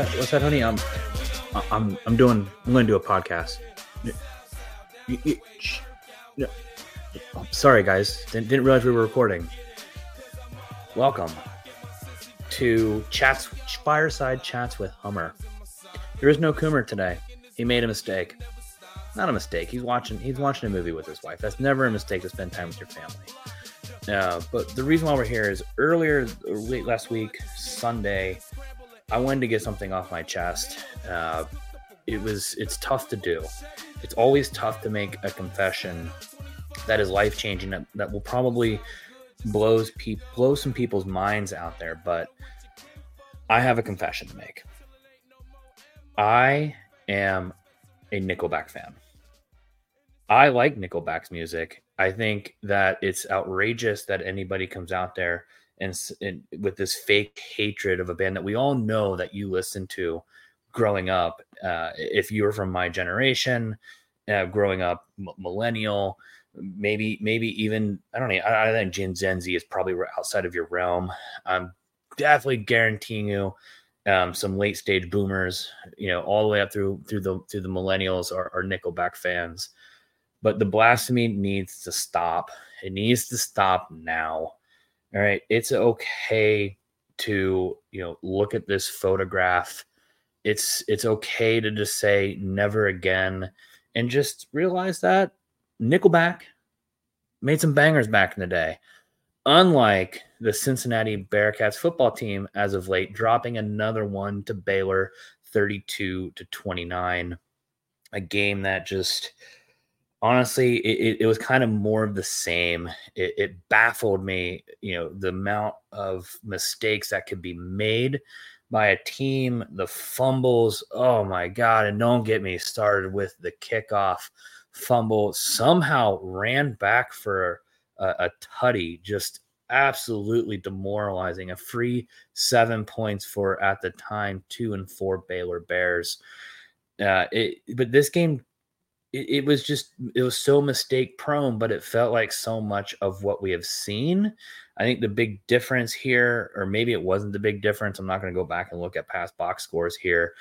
What's that, honey? I'm, I'm, I'm doing. I'm going to do a podcast. Oh, sorry, guys. Didn't, didn't realize we were recording. Welcome to chats, fireside chats with Hummer. There is no Coomer today. He made a mistake. Not a mistake. He's watching. He's watching a movie with his wife. That's never a mistake to spend time with your family. Uh, but the reason why we're here is earlier, late last week, Sunday, I wanted to get something off my chest. Uh, it was. It's tough to do. It's always tough to make a confession that is life changing. That, that will probably blows pe- blow some people's minds out there. But I have a confession to make. I am a Nickelback fan. I like Nickelback's music. I think that it's outrageous that anybody comes out there and, and, with this fake hatred of a band that we all know that you listened to growing up. Uh, if you were from my generation, uh, growing up m- millennial, maybe maybe even I don't know. I, I think Gen, Gen Z is probably outside of your realm. I'm definitely guaranteeing you um, some late stage boomers, you know, all the way up through through the through the millennials are, are Nickelback fans. But the blasphemy needs to stop. It needs to stop now. All right, it's okay to you know look at this photograph. It's it's okay to just say never again, and just realize that Nickelback made some bangers back in the day. Unlike the Cincinnati Bearcats football team as of late, dropping another one to Baylor 32 to 29. A game that just honestly, it, it was kind of more of the same. It, it baffled me, you know, the amount of mistakes that could be made by a team, the fumbles. Oh my God. And don't get me started with the kickoff fumble, somehow ran back for a, a tutty, just absolutely demoralizing. A free seven points for at the time two and four Baylor Bears. Uh, it, but this game, it, it was just it was so mistake prone, but it felt like so much of what we have seen. I think the big difference here, or maybe it wasn't the big difference. I'm not going to go back and look at past box scores here.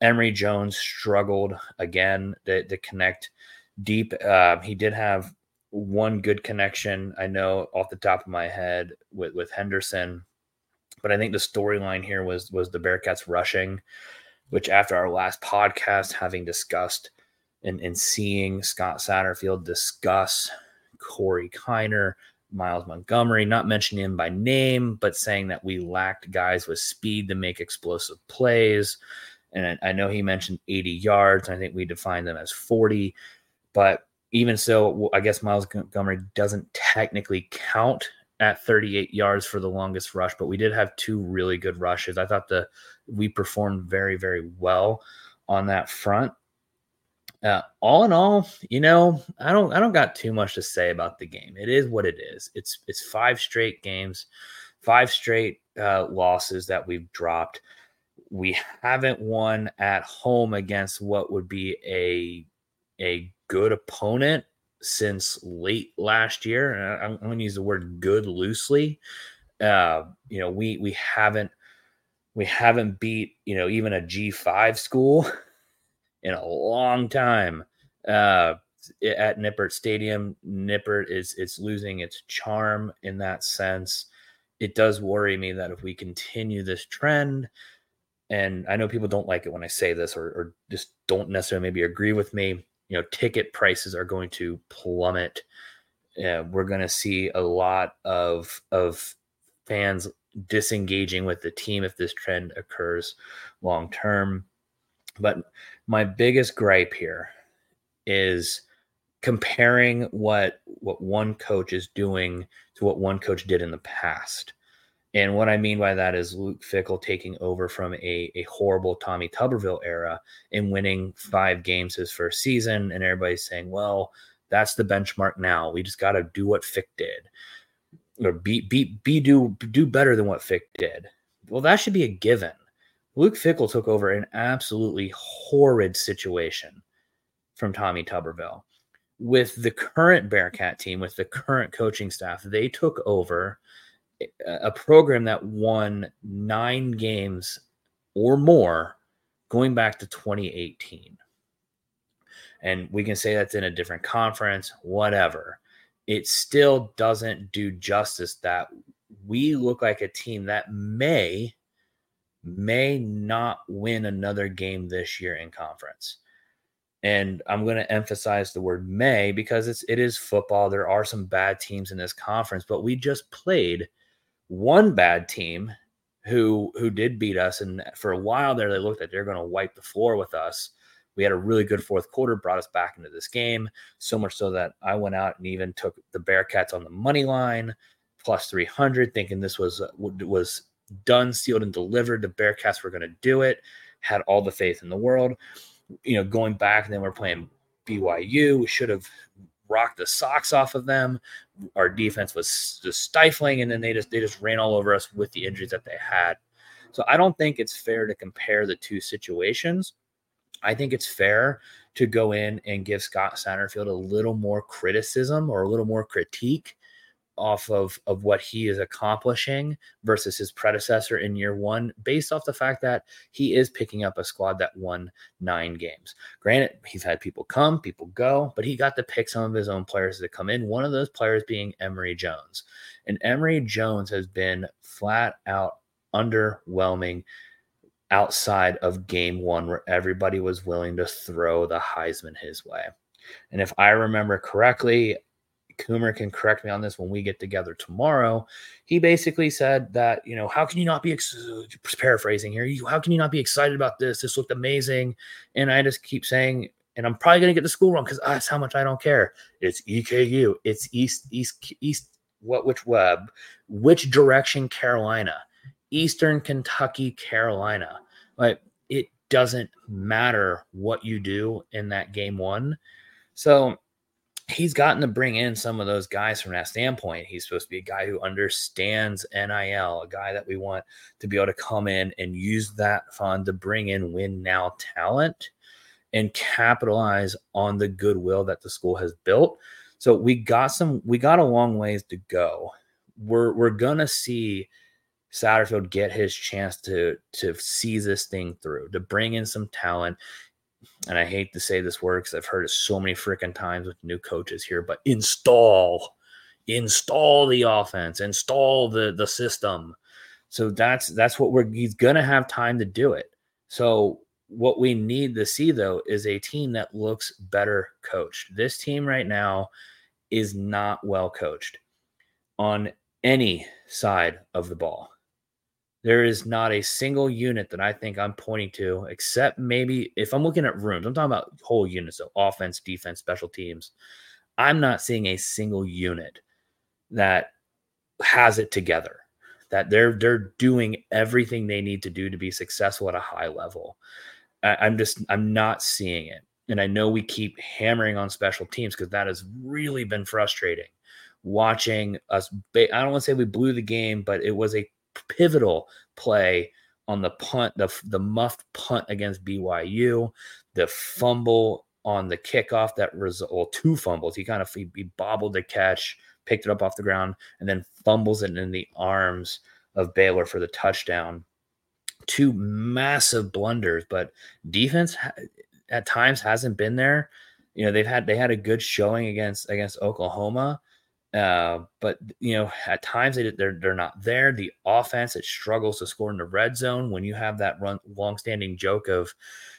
Emory Jones struggled again to, to connect deep. Uh, he did have one good connection, I know off the top of my head with with Henderson, but I think the storyline here was was the Bearcats rushing, which after our last podcast, having discussed and, and seeing Scott Satterfield discuss Corey Kiner, Myles Montgomery, not mentioning him by name, but saying that we lacked guys with speed to make explosive plays. And I, I know he mentioned 80 yards. I think we defined them as 40. But even so, I guess Myles Montgomery doesn't technically count at 38 yards for the longest rush, but we did have two really good rushes. I thought the we performed very, very well on that front. Uh, all in all, you know, I don't I don't got too much to say about the game. It is what it is. It's it's five straight games, five straight uh, losses that we've dropped. We haven't won at home against what would be a a good opponent since late last year. I'm, going to use the word good loosely. Uh, you know, we we haven't we haven't beat you know even a G5 school in a long time. Uh, at Nippert Stadium, Nippert is it's losing its charm in that sense. It does worry me that if we continue this trend, and I know people don't like it when I say this or, or just don't necessarily maybe agree with me you know ticket prices are going to plummet uh, we're going to see a lot of of fans disengaging with the team if this trend occurs long term but my biggest gripe here is comparing what what one coach is doing to what one coach did in the past and what I mean by that is Luke Fickell taking over from a, a horrible Tommy Tuberville era and winning five games his first season. And everybody's saying, well, that's the benchmark now. We just got to do what Fick did or be, be, be do, do better than what Fick did. Well, that should be a given. Luke Fickell took over an absolutely horrid situation from Tommy Tuberville. With the current Bearcat team, with the current coaching staff, they took over – a program that won nine games or more going back to 2018. And we can say that's in a different conference, whatever. It still doesn't do justice that we look like a team that may may not win another game this year in conference. And I'm going to emphasize the word may because it's it is football. There are some bad teams in this conference, but we just played one bad team who who did beat us and for a while there they looked like they're going to wipe the floor with us. We had a really good fourth quarter, brought us back into this game, so much so that I went out and even took the Bearcats on the money line plus 300 thinking this was uh, was done, sealed, and delivered. The Bearcats were going to do it. Had all the faith in the world. You know, going back, and then we're playing BYU. We should have rocked the socks off of them. Our defense was just stifling, and then they just they just ran all over us with the injuries that they had. So I don't think it's fair to compare the two situations. I think it's fair to go in and give Scott Satterfield a little more criticism or a little more critique off of of what he is accomplishing versus his predecessor in year one based off the fact that he is picking up a squad that won nine games. Granted he's had people come people go but he got to pick some of his own players to come in one of those players being emory jones. And emory jones has been flat out underwhelming outside of game one where everybody was willing to throw the heisman his way. And if I remember correctly, Coomer can correct me on this when we get together tomorrow. He basically said that, you know, how can you not be ex- paraphrasing here? How can you not be excited about this? This looked amazing. And I just keep saying, and I'm probably going to get the school wrong because that's ah, how much I don't care. It's EKU. It's East, East, East, what, which web, which direction Carolina, Eastern Kentucky, Carolina. Like it doesn't matter what you do in that game one. So he's gotten to bring in some of those guys from that standpoint. He's supposed to be a guy who understands NIL, a guy that we want to be able to come in and use that fund to bring in win now talent and capitalize on the goodwill that the school has built. So we got some we got a long ways to go. We're we're gonna see Satterfield get his chance to to see this thing through, to bring in some talent and I hate to say this word because I've heard it so many freaking times with new coaches here, but install, install the offense, install the the system. So that's that's what we're he's gonna have time to do it. So what we need to see though is a team that looks better coached. This team right now is not well coached on any side of the ball. There is not a single unit that I think I'm pointing to, except maybe if I'm looking at rooms, I'm talking about whole units, so offense, defense, special teams. I'm not seeing a single unit that has it together, that they're they're doing everything they need to do to be successful at a high level. I, I'm just I'm not seeing it. And I know we keep hammering on special teams because that has really been frustrating watching us. I don't want to say we blew the game, but it was a pivotal play on the punt, the the muffed punt against BYU, the fumble on the kickoff that result well, two fumbles. He kind of he, he bobbled the catch, picked it up off the ground, and then fumbles it in the arms of Baylor for the touchdown. Two massive blunders, but defense at times hasn't been there. You know, they've had they had a good showing against against Oklahoma, uh, but you know, at times they they're they're not there. The offense it struggles to score in the red zone when you have that run long-standing joke of,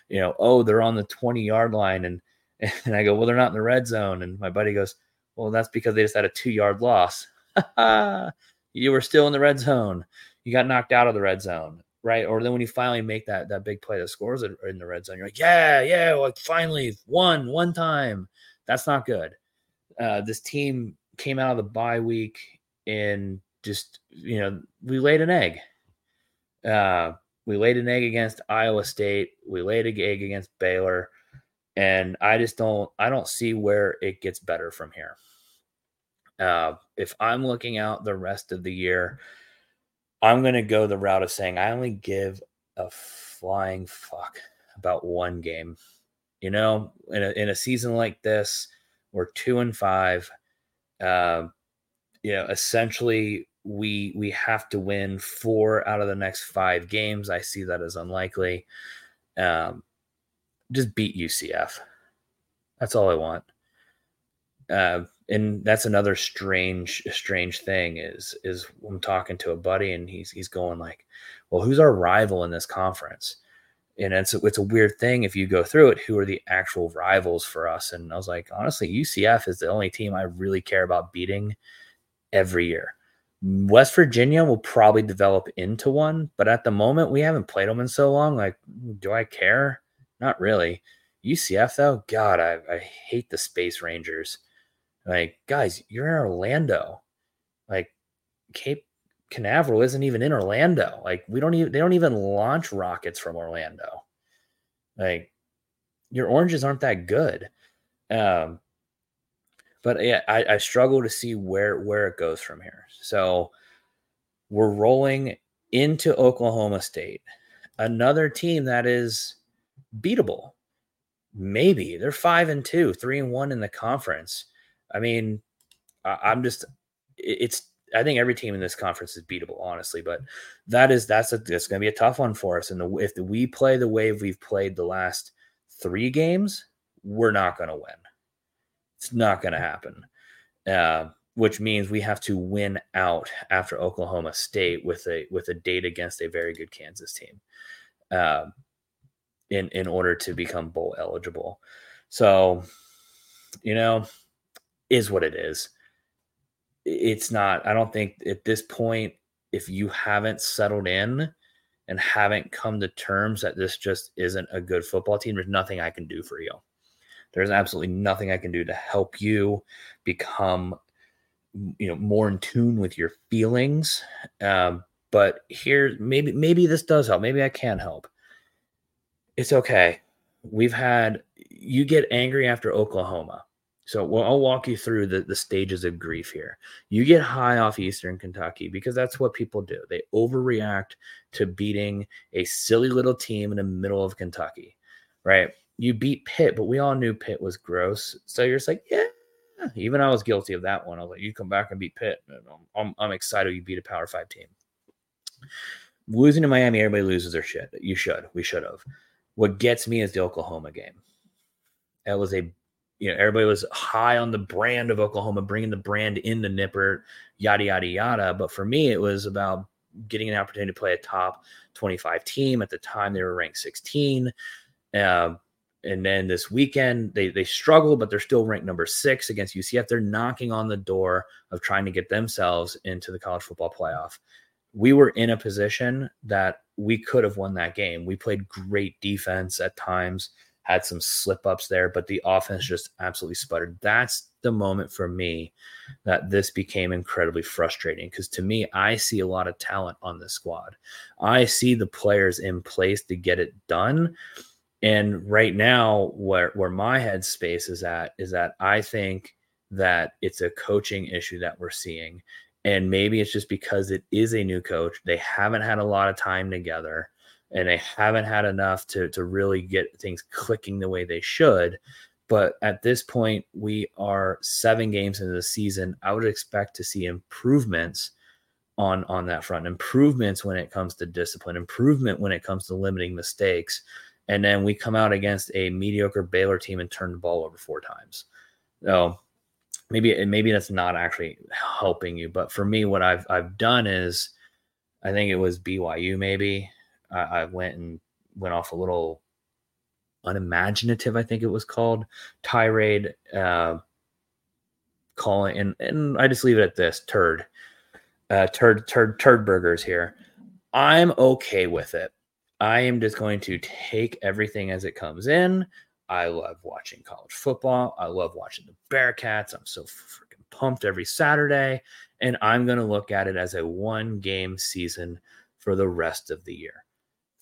you know, oh they're on the twenty yard line, and and I go, well they're not in the red zone, and my buddy goes, well that's because they just had a two yard loss. you were still in the red zone. You got knocked out of the red zone, right? Or then when you finally make that that big play that scores in the red zone, you're like, yeah, yeah, like finally one one time. That's not good. Uh, this team came out of the bye week and just you know we laid an egg. Uh, we laid an egg against Iowa State. We laid an egg against Baylor, and I just don't I don't see where it gets better from here. Uh, if I'm looking out the rest of the year, I'm going to go the route of saying I only give a flying fuck about one game. You know, in a, in a season like this, we're two and five. Uh, you know, essentially we we have to win four out of the next five games. I see that as unlikely. Um, just beat UCF. That's all I want. Uh, and that's another strange, strange thing is is I'm talking to a buddy and he's he's going like, well, who's our rival in this conference? And it's it's a weird thing if you go through it. Who are the actual rivals for us? And I was like, honestly, UCF is the only team I really care about beating every year. West Virginia will probably develop into one, but at the moment we haven't played them in so long. Like, do I care? Not really. UCF though, God, I, I hate the Space Rangers. Like, guys, you're in Orlando. Like, Cape Canaveral isn't even in Orlando. Like, we don't even they don't even launch rockets from Orlando. Like, your oranges aren't that good. Um, but yeah, I, I struggle to see where where it goes from here. So we're rolling into Oklahoma State, another team that is beatable. Maybe they're five and two, three and one in the conference. I mean, I, am just it's. I think every team in this conference is beatable, honestly. But that is that's a that's going to be a tough one for us. And the, if we play the way we've played the last three games, we're not going to win. It's not going to happen. Uh, which means we have to win out after Oklahoma State with a with a date against a very good Kansas team, uh, in in order to become bowl eligible. So, you know, is what it is. It's not. I don't think at this point, if you haven't settled in and haven't come to terms that this just isn't a good football team, there's nothing I can do for you. There's absolutely nothing I can do to help you become, you know, more in tune with your feelings. Um, but here, maybe maybe this does help. Maybe I can help. It's okay. We've had you get angry after Oklahoma. So well, I'll walk you through the, the stages of grief here. You get high off Eastern Kentucky because that's what people do. They overreact to beating a silly little team in the middle of Kentucky, right? you beat Pitt, but we all knew Pitt was gross. So you're just like, yeah. Even I was guilty of that one. I was like, you come back and beat Pitt. I'm, I'm excited you beat a Power Five team. Losing to Miami, everybody loses their shit. You should. We should have. What gets me is the Oklahoma game. That was a, you know, everybody was high on the brand of Oklahoma, bringing the brand into Nipper, yada yada yada. But for me, it was about getting an opportunity to play a top 25 team. At the time, they were ranked 16. Uh, and then this weekend they they struggle, but they're still ranked number six against UCF. They're knocking on the door of trying to get themselves into the college football playoff. We were in a position that we could have won that game. We played great defense at times, had some slip ups there, but the offense just absolutely sputtered. That's the moment for me that this became incredibly frustrating because to me, I see a lot of talent on this squad. I see the players in place to get it done and right now, where where my headspace is at is that I think that it's a coaching issue that we're seeing. And maybe it's just because it is a new coach. They haven't had a lot of time together and they haven't had enough to, to really get things clicking the way they should. But at this point, we are seven games into the season. I would expect to see improvements on on that front, improvements when it comes to discipline, improvement when it comes to limiting mistakes and then we come out against a mediocre Baylor team and turn the ball over four times. So maybe maybe that's not actually helping you, but for me, what I've I've done is, I think it was BYU. Maybe I, I went and went off a little unimaginative. I think it was called tirade. Uh, calling and and I just leave it at this turd, uh, turd turd turd burgers here. I'm okay with it. I am just going to take everything as it comes in. I love watching college football. I love watching the Bearcats. I'm so freaking pumped every Saturday. And I'm going to look at it as a one game season for the rest of the year.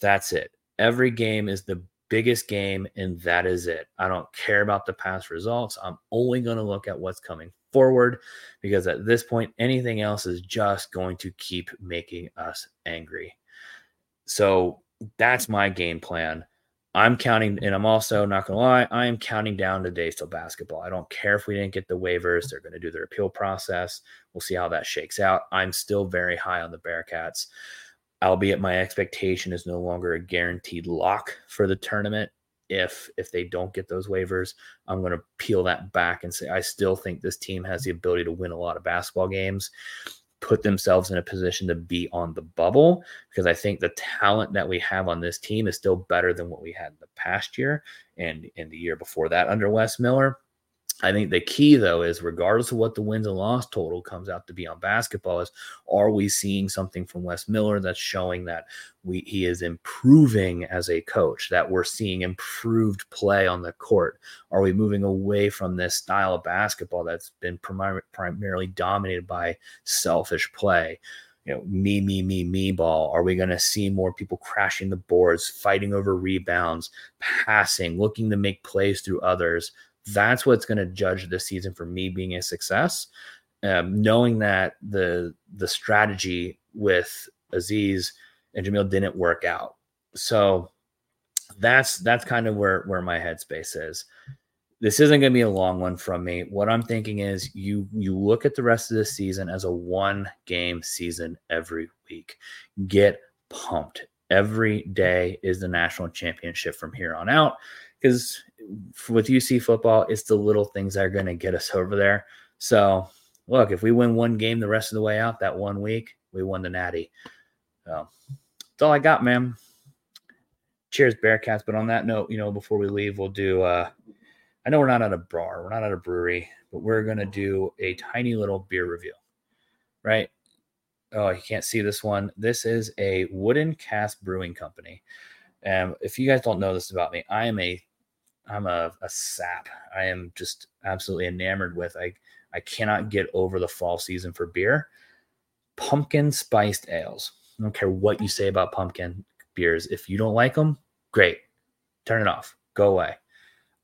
That's it. Every game is the biggest game, and that is it. I don't care about the past results. I'm only going to look at what's coming forward because at this point, anything else is just going to keep making us angry. So that's my game plan. I'm counting, and I'm also not going to lie, I am counting down the days till basketball. I don't care if we didn't get the waivers. They're going to do their appeal process. We'll see how that shakes out. I'm still very high on the Bearcats. Albeit my expectation is no longer a guaranteed lock for the tournament if if they don't get those waivers i'm going to peel that back and say i still think this team has the ability to win a lot of basketball games put themselves in a position to be on the bubble because i think the talent that we have on this team is still better than what we had in the past year and in the year before that under wes miller I think the key though is regardless of what the wins and loss total comes out to be on basketball is are we seeing something from Wes Miller that's showing that we he is improving as a coach that we're seeing improved play on the court are we moving away from this style of basketball that's been primar- primarily dominated by selfish play you know, me, me, me, me ball? Are we going to see more people crashing the boards, fighting over rebounds, passing, looking to make plays through others? That's what's going to judge this season for me being a success. Um, knowing that the the strategy with Aziz and Jamille didn't work out, so that's that's kind of where where my headspace is. This isn't going to be a long one from me. What I'm thinking is you you look at the rest of the season as a one game season every week. Get pumped. Every day is the national championship from here on out because with UC football, it's the little things that are going to get us over there. So, look, if we win one game the rest of the way out, that one week, we won the Natty. So, that's all I got, man. Cheers, Bearcats. But on that note, you know, before we leave, we'll do. uh I know we're not at a bar, we're not at a brewery, but we're gonna do a tiny little beer review, right? Oh, you can't see this one. This is a Wooden Cask Brewing Company. And if you guys don't know this about me, I am a I'm a, a sap. I am just absolutely enamored with. I I cannot get over the fall season for beer. Pumpkin spiced ales. I don't care what you say about pumpkin beers. If you don't like them, great. Turn it off. Go away.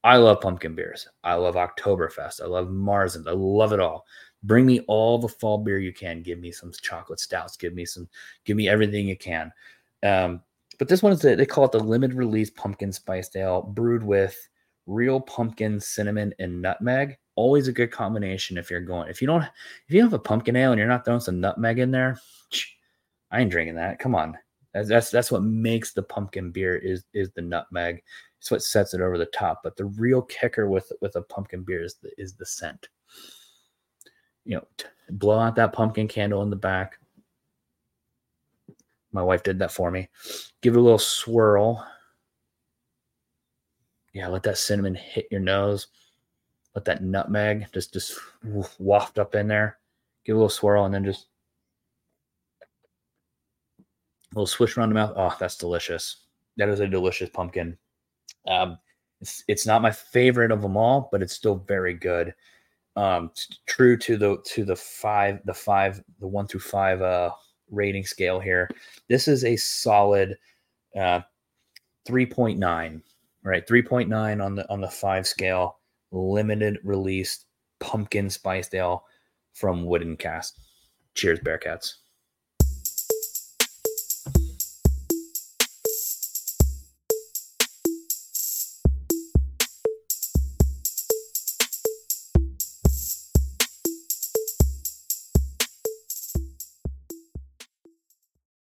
I love pumpkin beers. I love Oktoberfest. I love Marzens. I love it all. Bring me all the fall beer you can. Give me some chocolate stouts. Give me some. Give me everything you can. Um, but this one is the, they call it the limited release pumpkin spiced ale, brewed with real pumpkin, cinnamon, and nutmeg. Always a good combination if you're going. If you don't, if you have a pumpkin ale and you're not throwing some nutmeg in there, I ain't drinking that. Come on, that's that's, that's what makes the pumpkin beer is is the nutmeg. It's what sets it over the top. But the real kicker with with a pumpkin beer is the is the scent. You know, blow out that pumpkin candle in the back. My wife did that for me. Give it a little swirl yeah, let that cinnamon hit your nose. Let that nutmeg just just waft up in there. Give a little swirl and then just a little swish around the mouth. Oh, that's delicious. That is a delicious pumpkin. Um, it's it's not my favorite of them all, but it's still very good. Um, true to the to the five the five the one through five uh rating scale here. This is a solid uh 3.9 right 3.9 on the on the five scale limited release pumpkin spiced ale from wooden Cask. cheers bearcats